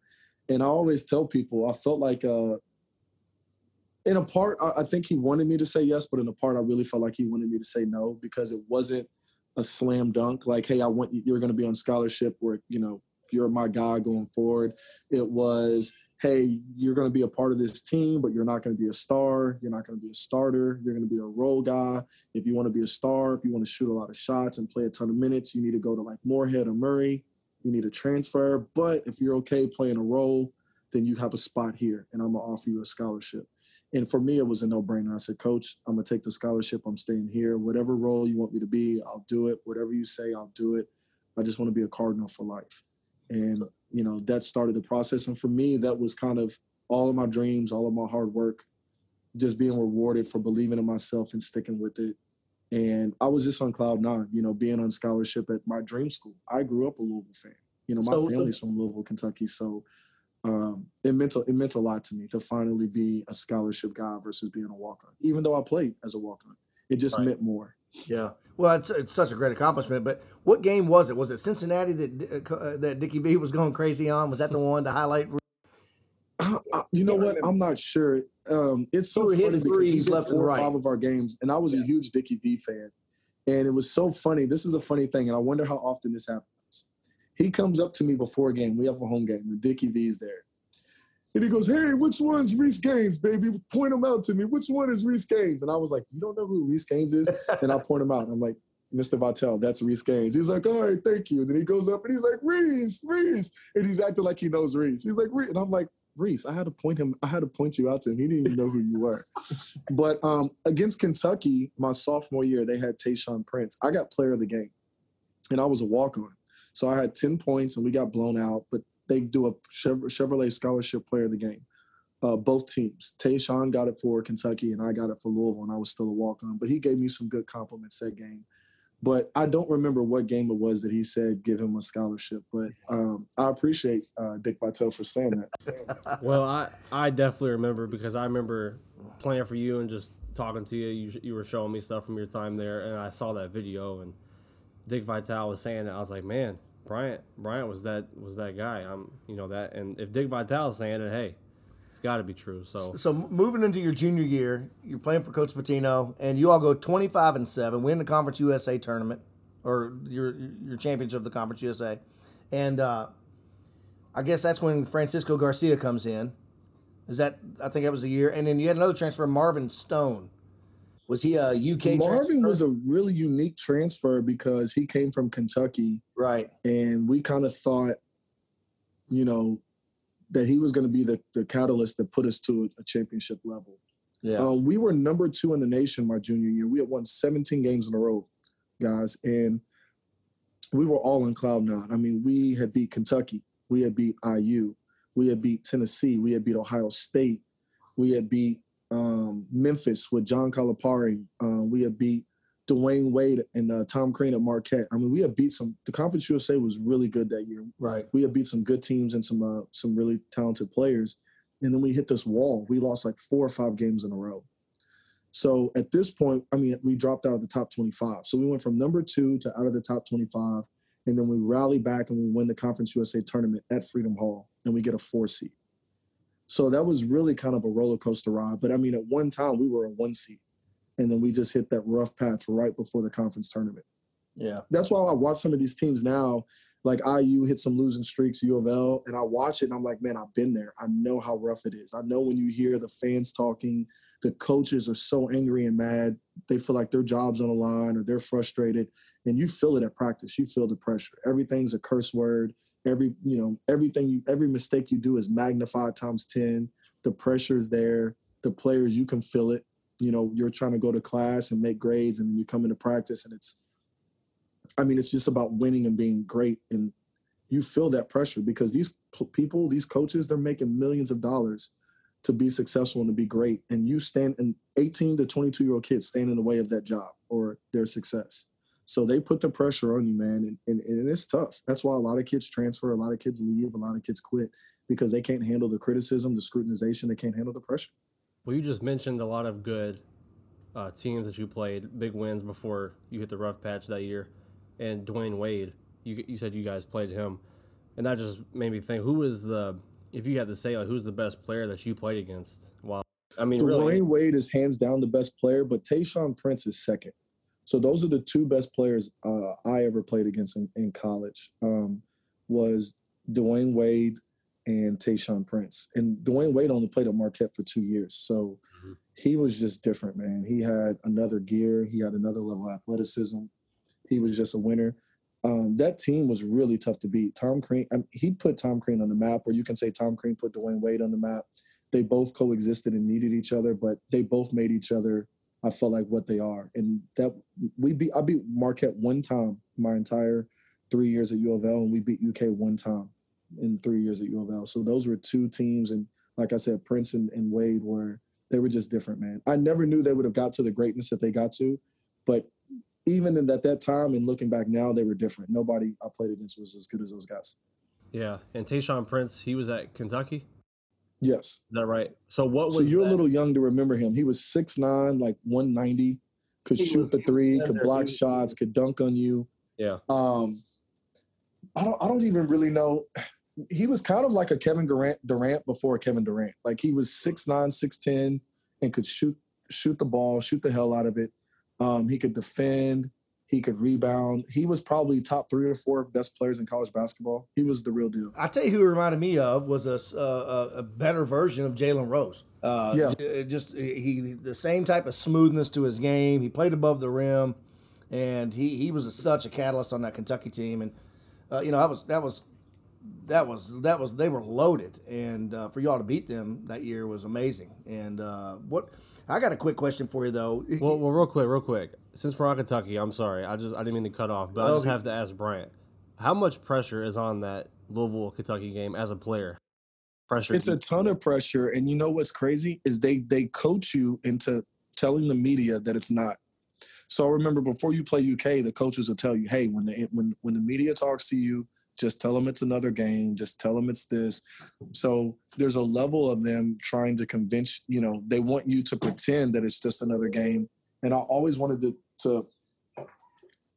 And I always tell people I felt like, uh, in a part, I, I think he wanted me to say yes, but in a part, I really felt like he wanted me to say no because it wasn't a slam dunk. Like, hey, I want you, you're going to be on scholarship, or you know, you're my guy going forward. It was, hey, you're going to be a part of this team, but you're not going to be a star. You're not going to be a starter. You're going to be a role guy. If you want to be a star, if you want to shoot a lot of shots and play a ton of minutes, you need to go to like Morehead or Murray you need a transfer. But if you're okay playing a role, then you have a spot here, and I'm gonna offer you a scholarship. And for me, it was a no-brainer. I said, Coach, I'm gonna take the scholarship. I'm staying here. Whatever role you want me to be, I'll do it. Whatever you say, I'll do it. I just want to be a Cardinal for life. And you know that started the process. And for me, that was kind of all of my dreams, all of my hard work, just being rewarded for believing in myself and sticking with it. And I was just on cloud nine, you know, being on scholarship at my dream school. I grew up a Louisville fan. You know, my So- family's from Louisville, Kentucky. So um, it meant a, it meant a lot to me to finally be a scholarship guy versus being a walk on. Even though I played as a walk on, it just Right. meant more. Yeah. Well, it's, it's such a great accomplishment. But what game was it? Was it Cincinnati that uh, that Dickie V was going crazy on? Was that the one to highlight? You know what? I'm not sure. Um, it's so We were hitting funny because he threes did left and four or right. five of our games, and I was a huge Dickie V fan, and it was so funny. This is a funny thing, and I wonder how often this happens. He comes up to me before a game. We have a home game, and Dickie V's there, and he goes, "Hey, which one's Reese Gaines, baby? Point him out to me. Which one is Reese Gaines?" And I was like, "You don't know who Reese Gaines is?" (laughs) and I point him out. And I'm like. Mr. Vitale, that's Reese Gaines. He's like, all right, thank you. And then he goes up and he's like, Reese, Reese. And he's acting like he knows Reese. He's like, Reese. And I'm like, Reese, I had to point him, I had to point you out to him. He didn't even know who you were. but um, against Kentucky, my sophomore year, they had Tayshaun Prince. I got player of the game, and I was a walk-on. So I had 10 points, and we got blown out. But they do a Chevrolet scholarship player of the game. Uh, both teams. Tayshaun got it for Kentucky, and I got it for Louisville, and I was still a walk-on. But he gave me some good compliments that game. But I don't remember what game it was that he said give him a scholarship. But um, I appreciate uh, Dick Vitale for saying that. Well, I, I definitely remember because I remember playing for you and just talking to you. You, you were showing me stuff from your time there, and I saw that video. And Dick Vitale was saying that I was like, man, Bryant Bryant was that was that guy. I'm you know that, and if Dick Vitale is saying it, hey, got to be true. So So moving into your junior year, you're playing for Coach Pitino, and you all go 25 and seven, win the Conference USA tournament, or your your championship of the Conference USA, and uh, I guess that's when Francisco Garcia comes in. Is that I think that was a year, and then you had another transfer, Marvin Stone. Was he a UK? Marvin transfer? was a really unique transfer because he came from Kentucky, right. and we kind of thought, you know, that he was going to be the, the catalyst that put us to a, championship level. Yeah. Uh, we were number two in the nation my junior year. We had won 17 games in a row, guys, and we were all in cloud nine. I mean, we had beat Kentucky, we had beat IU, we had beat Tennessee, we had beat Ohio State, we had beat um, Memphis with John Calipari, uh, we had beat Dwyane Wade and uh, Tom Crean at Marquette. I mean, we had beat some. The Conference USA was really good that year. right. We had beat some good teams and some uh, some really talented players, and then we hit this wall. We lost like four or five games in a row. So at this point, I mean, we dropped out of the top 25. So we went from number two to out of the top 25, and then we rally back and we win the Conference USA tournament at Freedom Hall, and we get a four seed. So that was really kind of a roller coaster ride. But I mean, at one time we were a one seed, and then we just hit that rough patch right before the conference tournament Yeah. that's why I watch some of these teams now. Like IU hit some losing streaks, U of L, and I watch it and I'm like, man, I've been there. I know how rough it is. I know when you hear the fans talking, the coaches are so angry and mad. They feel like their job's on the line or they're frustrated. And you feel it at practice. You feel the pressure. Everything's a curse word. Every, you know, everything you every mistake you do is magnified times 10. The pressure is there. The players, you can feel it. You know, you're trying to go to class and make grades and then you come into practice and it's I mean, it's just about winning and being great. And you feel that pressure because these people, these coaches, they're making millions of dollars to be successful and to be great. And you stand, and 18 to 22 year old kids stand in the way of that job or their success. So they put the pressure on you, man, and, and, and it's tough. That's why a lot of kids transfer, a lot of kids leave, a lot of kids quit because they can't handle the criticism, the scrutinization, they can't handle the pressure. Well, you just mentioned a lot of good uh, teams that you played, big wins before you hit the rough patch that year and Dwyane Wade. You you said you guys played him, and that just made me think: who is the if you had to say like who's the best player that you played against? Well, I mean, Dwyane really, Wade is hands down the best player, but Tayshaun Prince is second. So those are the two best players uh, I ever played against in, in college. Um, was Dwyane Wade and Tayshaun Prince. And Dwyane Wade only played at Marquette for two years. So mm-hmm. he was just different, man. He had another gear, he had another level of athleticism. He was just a winner. Um, that team was really tough to beat. Tom Crean, I mean, he put Tom Crean on the map, or you can say Tom Crean put Dwyane Wade on the map. They both coexisted and needed each other, but they both made each other. I felt like what they are, and that we beat. I beat Marquette one time my entire three years at U of L, and we beat UK one time in three years at U of L. So those were two teams, and like I said, Prince and, and Wade were they were just different, man. I never knew they would have got to the greatness that they got to, but even in, at that time and looking back now, they were different. Nobody I played against was as good as those guys. Yeah, and Tayshaun Prince, he was at Kentucky. Yes, is that right? So what was? So you're that? a little young to remember him. He was six nine, like one ninety, could he shoot was, the three, could block shots, could dunk on you. Yeah. Um, I don't. I don't even really know. He was kind of like a Kevin Durant, Durant before Kevin Durant. Like he was six nine, six ten, and could shoot shoot the ball, shoot the hell out of it. Um, he could defend. He could rebound. He was probably top three or four best players in college basketball. He was the real deal. I tell you who he reminded me of was a, a, a better version of Jalen Rose. Uh, yeah, just he the same type of smoothness to his game. He played above the rim, and he he was a, such a catalyst on that Kentucky team. And uh, you know that was that was that was that was they were loaded, and uh, for y'all to beat them that year was amazing. And uh, what I got a quick question for you though. Well, well, real quick, real quick. Since we're on Kentucky, I'm sorry. I just I didn't mean to cut off, but I just have to ask Bryant, how much pressure is on that Louisville Kentucky game as a player? Pressure. It's a ton of pressure, and you know what's crazy is they they coach you into telling the media that it's not. So I remember before you play UK, the coaches will tell you, "Hey, when the when when the media talks to you, just tell them it's another game. Just tell them it's this. So there's a level of them trying to convince, you know, they want you to pretend that it's just another game. And I always wanted to, to,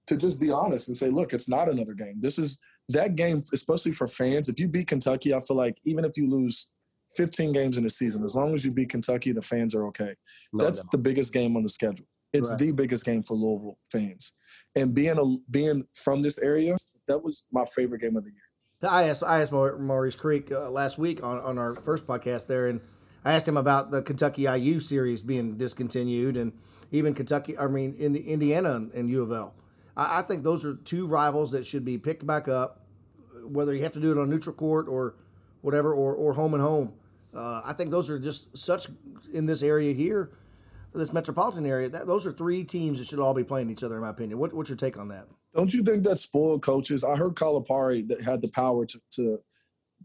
to just be honest and say, look, it's not another game. This is that game, especially for fans. If you beat Kentucky, I feel like even if you lose 15 games in a season, as long as you beat Kentucky, the fans are okay. No, That's no. the biggest game on the schedule. It's right. the biggest game for Louisville fans and being a being from this area, that was my favorite game of the year. I asked I asked Maurice Creek uh, last week on, on our first podcast there, and I asked him about the Kentucky IU series being discontinued, and even Kentucky, I mean, in the Indiana and U of L. I, I think those are two rivals that should be picked back up, whether you have to do it on neutral court or whatever, or or home and home. Uh, I think those are just such in this area here this metropolitan area, that, those are three teams that should all be playing each other, in my opinion. What, what's your take on that? Don't you think that spoiled coaches? I heard Calipari that had the power to, to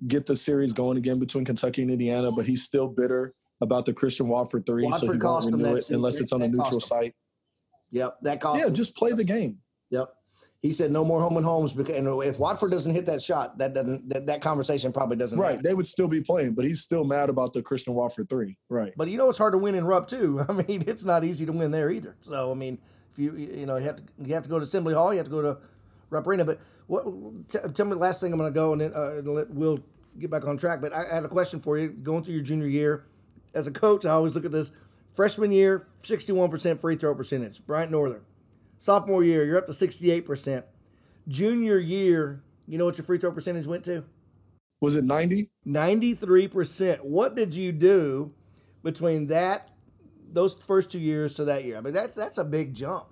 get the series going again between Kentucky and Indiana, but he's still bitter about the Christian Watford three, Watford so he won't renew it unless it's on a neutral site. Yep, that cost. Yeah, just play the game. He said no more home and homes because and if Watford doesn't hit that shot, that doesn't that, that conversation probably doesn't. Right, they would still be playing, but he's still mad about the Christian Watford three. Right. But you know it's hard to win in Rupp too. (laughs) I mean, it's not easy to win there either. So I mean, if you you know you have to you have to go to Assembly Hall, you have to go to Rupp Arena. But what? T- tell me the last thing I'm going to go and then uh, let Will get back on track. But I, I had a question for you. Going through your junior year, as a coach, I always look at this. Freshman year, 61% free throw percentage. Bryant Northern. Sophomore year, you're up to 68%. Junior year, you know what your free throw percentage went to? Was it 90? 93%. What did you do between that those first two years to that year. I mean, that that's a big jump.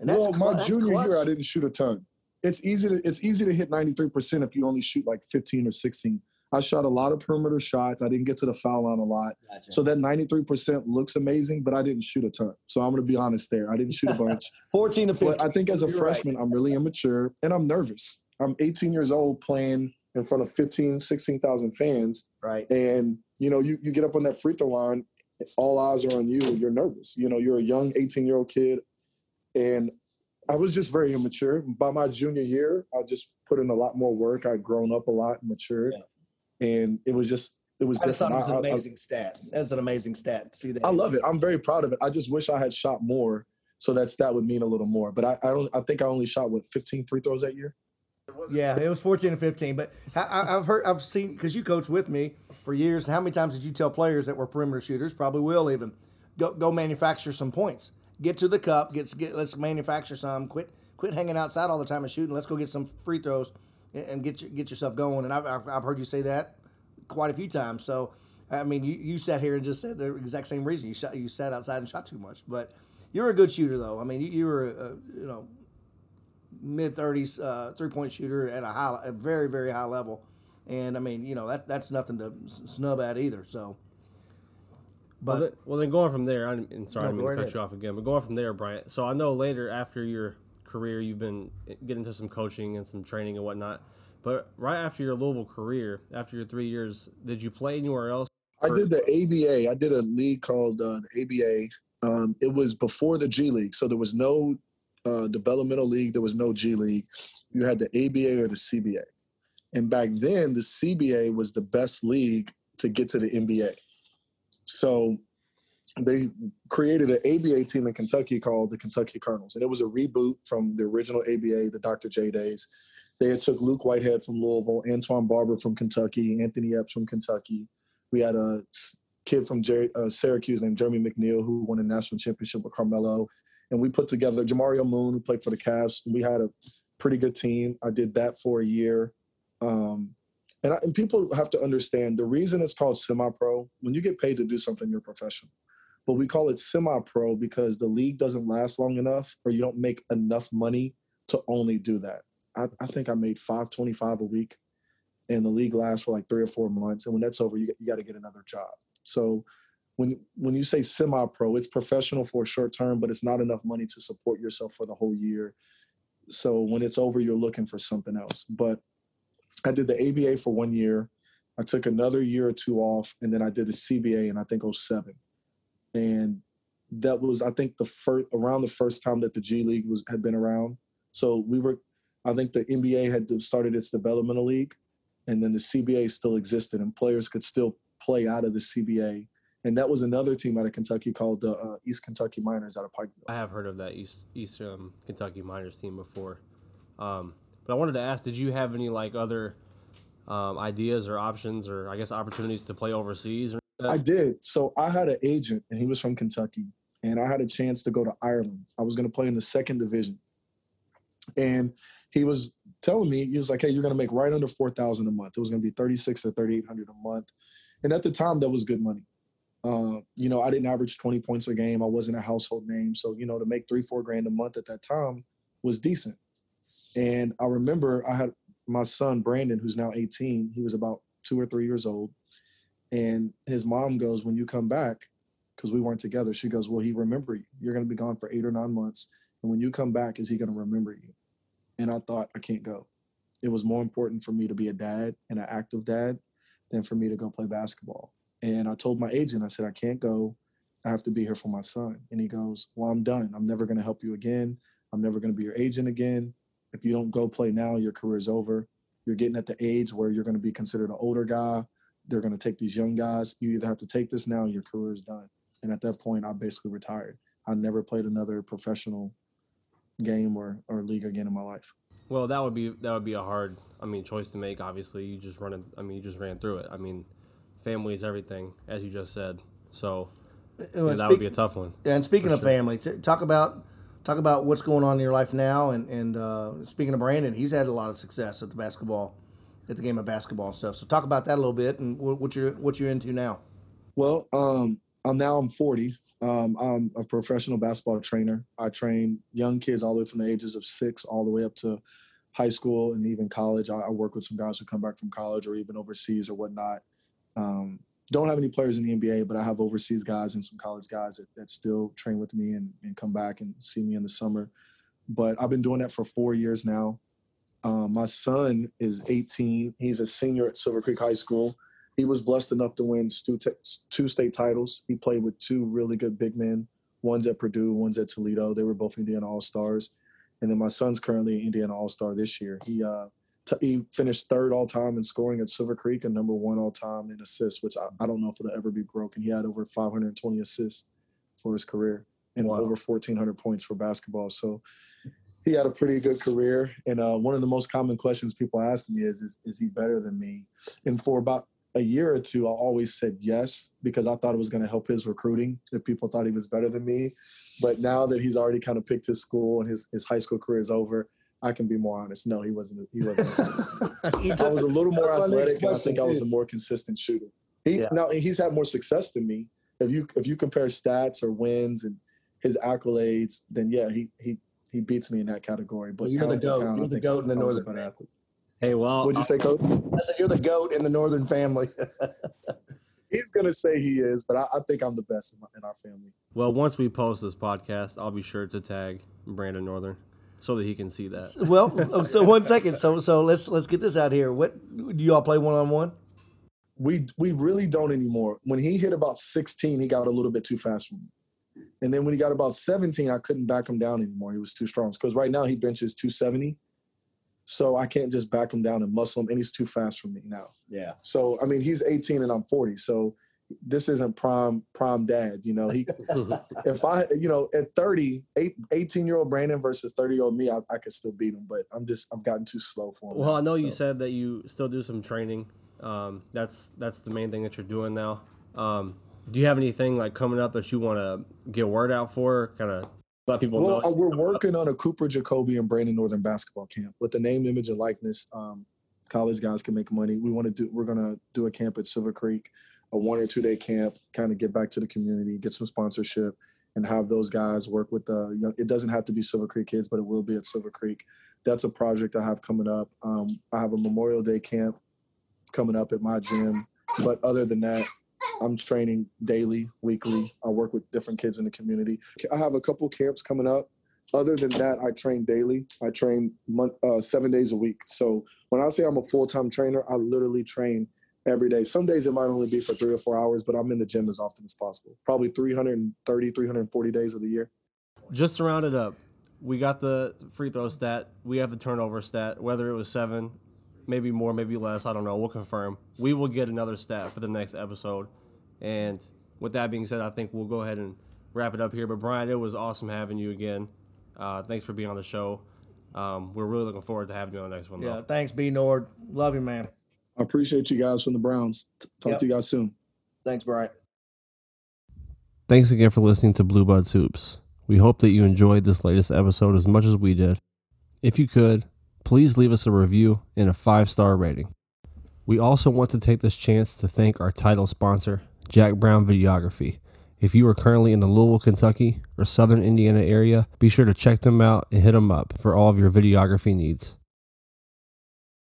And well, my junior clutch. year, I didn't shoot a ton. It's easy to it's easy to hit 93% if you only shoot like 15 or 16. I shot a lot of perimeter shots. I didn't get to the foul line a lot. Gotcha. So that 93% looks amazing, but I didn't shoot a ton. So I'm going to be honest there. I didn't shoot a (laughs) bunch. 14 to 15. But I think as a You're freshman, right. I'm really immature and I'm nervous. I'm 18 years old playing in front of 15, 16,000 fans. Right. And, you know, you, you get up on that free throw line, all eyes are on you. You're nervous. You know, you're a young 18 year old kid. And I was just very immature. By my junior year, I just put in a lot more work. I'd grown up a lot and matured. Yeah and it was just it was. I thought it was an amazing I, stat. That's an amazing stat. To see that? I love it. I'm very proud of it. I just wish I had shot more, so that stat would mean a little more. But I, I don't. I think I only shot what 15 free throws that year. Yeah, it was 14 and 15. But I, have heard, I've seen because you coached with me for years. How many times did you tell players that were perimeter shooters? Probably will even go go manufacture some points. Get to the cup. Get get. Let's manufacture some. Quit quit hanging outside all the time and shooting. Let's go get some free throws and get you, get yourself going. And I've, I've heard you say that quite a few times. So, I mean, you, you sat here and just said the exact same reason. You shot, you sat outside and shot too much. But you're a good shooter, though. I mean, you, you were a, you know mid thirties uh, three point shooter at a high, a very very high level. And I mean, you know that that's nothing to snub at either. So. But well, then, well, then going from there, I'm and sorry, I'm going to cut you off again. But going from there, Bryant. So I know later after your career, you've been getting into some coaching and some training and whatnot. But right after your Louisville career, after your three years, did you play anywhere else? I did the ABA. I did a league called uh, the ABA. Um, it was before the G League, so there was no uh, developmental league. There was no G League. You had the ABA or the CBA. And back then, the CBA was the best league to get to the NBA. So they created an ABA team in Kentucky called the Kentucky Colonels, and it was a reboot from the original ABA, the Dr. J days. They had took Luke Whitehead from Louisville, Antoine Barber from Kentucky, Anthony Epps from Kentucky. We had a kid from Jerry, uh, Syracuse named Jeremy McNeil who won a national championship with Carmelo. And we put together Jamario Moon, who played for the Cavs. We had a pretty good team. I did that for a year. Um, and, I, and people have to understand the reason it's called semi pro, when you get paid to do something, you're professional. But we call it semi pro because the league doesn't last long enough or you don't make enough money to only do that. I, I think I made five twenty five a week, and the league lasts for like three or four months. And when that's over, you you got to get another job. So when when you say semi pro, it's professional for a short term, but it's not enough money to support yourself for the whole year. So when it's over, you're looking for something else. But I did the ABA for one year. I took another year or two off, and then I did the CBA in I think 07. And that was I think the first around the first time that the G League was had been around. So we were I think the NBA had started its developmental league, and then the CBA still existed, and players could still play out of the CBA. And that was another team out of Kentucky called the uh, East Kentucky Miners out of Pikeville. I have heard of that East East um, Kentucky Miners team before, um, but I wanted to ask: Did you have any like other um, ideas or options, or I guess opportunities to play overseas? I did. So I had an agent, and he was from Kentucky, and I had a chance to go to Ireland. I was going to play in the second division, and he was telling me he was like, "Hey, you're going to make right under four thousand a month. It was going to be thirty six to thirty eight hundred a month." And at the time, that was good money. Uh, you know, I didn't average twenty points a game. I wasn't a household name, so you know, to make three four grand a month at that time was decent. And I remember I had my son Brandon, who's now eighteen. He was about two or three years old, and his mom goes, "When you come back." Because we weren't together, she goes, Well, he remember you. You're going to be gone for eight or nine months. And when you come back, is he going to remember you? and I thought I can't go. It was more important for me to be a dad and an active dad than for me to go play basketball. And I told my agent, I said, I can't go. I have to be here for my son. And he goes, Well, I'm done. I'm never going to help you again. I'm never going to be your agent again. If you don't go play now, your career's over. You're getting at the age where you're going to be considered an older guy. They're going to take these young guys. You either have to take this now, your career is done. And at that point, I basically retired. I never played another professional game or, or league again in my life. Well, that would be that would be a hard, I mean, choice to make. Obviously, you just run it. I mean, you just ran through it. I mean, family is everything, as you just said. So well, that would be a tough one. Yeah, And speaking of sure. family, t- talk about talk about what's going on in your life now. And and uh, speaking of Brandon, he's had a lot of success at the basketball, at the game of basketball and stuff. So talk about that a little bit and what, you're what you're into now. Well, um, I'm now I'm 40. Um, I'm a professional basketball trainer. I train young kids all the way from the ages of six all the way up to high school and even college. I, I work with some guys who come back from college or even overseas or whatnot. Um, don't have any players in the NBA, but I have overseas guys and some college guys that, that still train with me and, and come back and see me in the summer. But I've been doing that for four years now. Um, my son is 18. He's a senior at Silver Creek High School. He was blessed enough to win two state titles. He played with two really good big men. One's at Purdue, one's at Toledo. They were both Indiana All Stars. And then my son's currently an Indiana All Star this year. He uh, t- he finished third all time in scoring at Silver Creek and number one all time in assists, which I, I don't know if it'll ever be broken. He had over 520 assists for his career and wow. over 1,400 points for basketball. So he had a pretty good career. And uh, one of the most common questions people ask me is, is, is he better than me? And for about a year or two, I always said yes because I thought it was going to help his recruiting if people thought he was better than me. But now that he's already kind of picked his school and his, his high school career is over, I can be more honest. No, he wasn't. He wasn't. (laughs) I was a little more athletic, and I think I was a more consistent shooter. He yeah. now he's had more success than me. If you if you compare stats or wins and his accolades, then yeah, he he he beats me in that category. But you're the goat. Count, you're the goat in the northern family. Hey, well, what'd you say, coach? I said you're the goat in the northern family. (laughs) He's gonna say he is, but I, I think I'm the best in, my, in, our family. Well, once we post this podcast, I'll be sure to tag Brandon Northern so that he can see that. Well, oh, so one second. So so let's let's get this out here. What do you all play one on one? We we really don't anymore. When he hit about 16, he got a little bit too fast for me. And then when he got about 17, I couldn't back him down anymore. He was too strong. Because right now he benches 270. So I can't just back him down and muscle him, and he's too fast for me now. Yeah. So I mean, he's 18 and I'm 40. So this isn't prime prime dad. You know, he (laughs) if I you know at 30, 18 year old Brandon versus 30 year old me, I, I could still beat him. But I'm just I've gotten too slow for him. Well, now, I know so. you said that you still do some training. Um, that's that's the main thing that you're doing now. Um, do you have anything like coming up that you want to get word out for? Kind of let people well, know. Uh, we're working on a Cooper Jacoby and Brandon Northern basketball camp with the name, image, and likeness. Um, college guys can make money. We want to do. We're gonna do a camp at Silver Creek, a one or two day camp, kind of get back to the community, get some sponsorship, and have those guys work with the. You know, it doesn't have to be Silver Creek kids, but it will be at Silver Creek. That's a project I have coming up. Um, I have a Memorial Day camp coming up at my gym, but other than that, I'm training daily, weekly. I work with different kids in the community. I have a couple camps coming up. Other than that, I train daily. I train month, uh, seven days a week. So when I say I'm a full time trainer, I literally train every day. Some days it might only be for three or four hours, but I'm in the gym as often as possible. Probably 330, 340 days of the year. Just to round it up, we got the free throw stat. We have the turnover stat. Whether it was seven maybe more, maybe less. I don't know. We'll confirm. We will get another stat for the next episode. And with that being said, I think we'll go ahead and wrap it up here. But Brian, it was awesome having you again. Uh, thanks for being on the show. Um, we're really looking forward to having you on the next one. Yeah, though. thanks, B Nord. Love you, man. I appreciate you guys from the Browns. Talk yep. to you guys soon. Thanks, Brian. Thanks again for listening to Blue Buds Hoops. We hope that you enjoyed this latest episode as much as we did. If you could, please leave us a review and a five star rating. We also want to take this chance to thank our title sponsor, Jack Brown Videography. If you are currently in the Louisville, Kentucky or southern Indiana area, be sure to check them out and hit them up for all of your videography needs.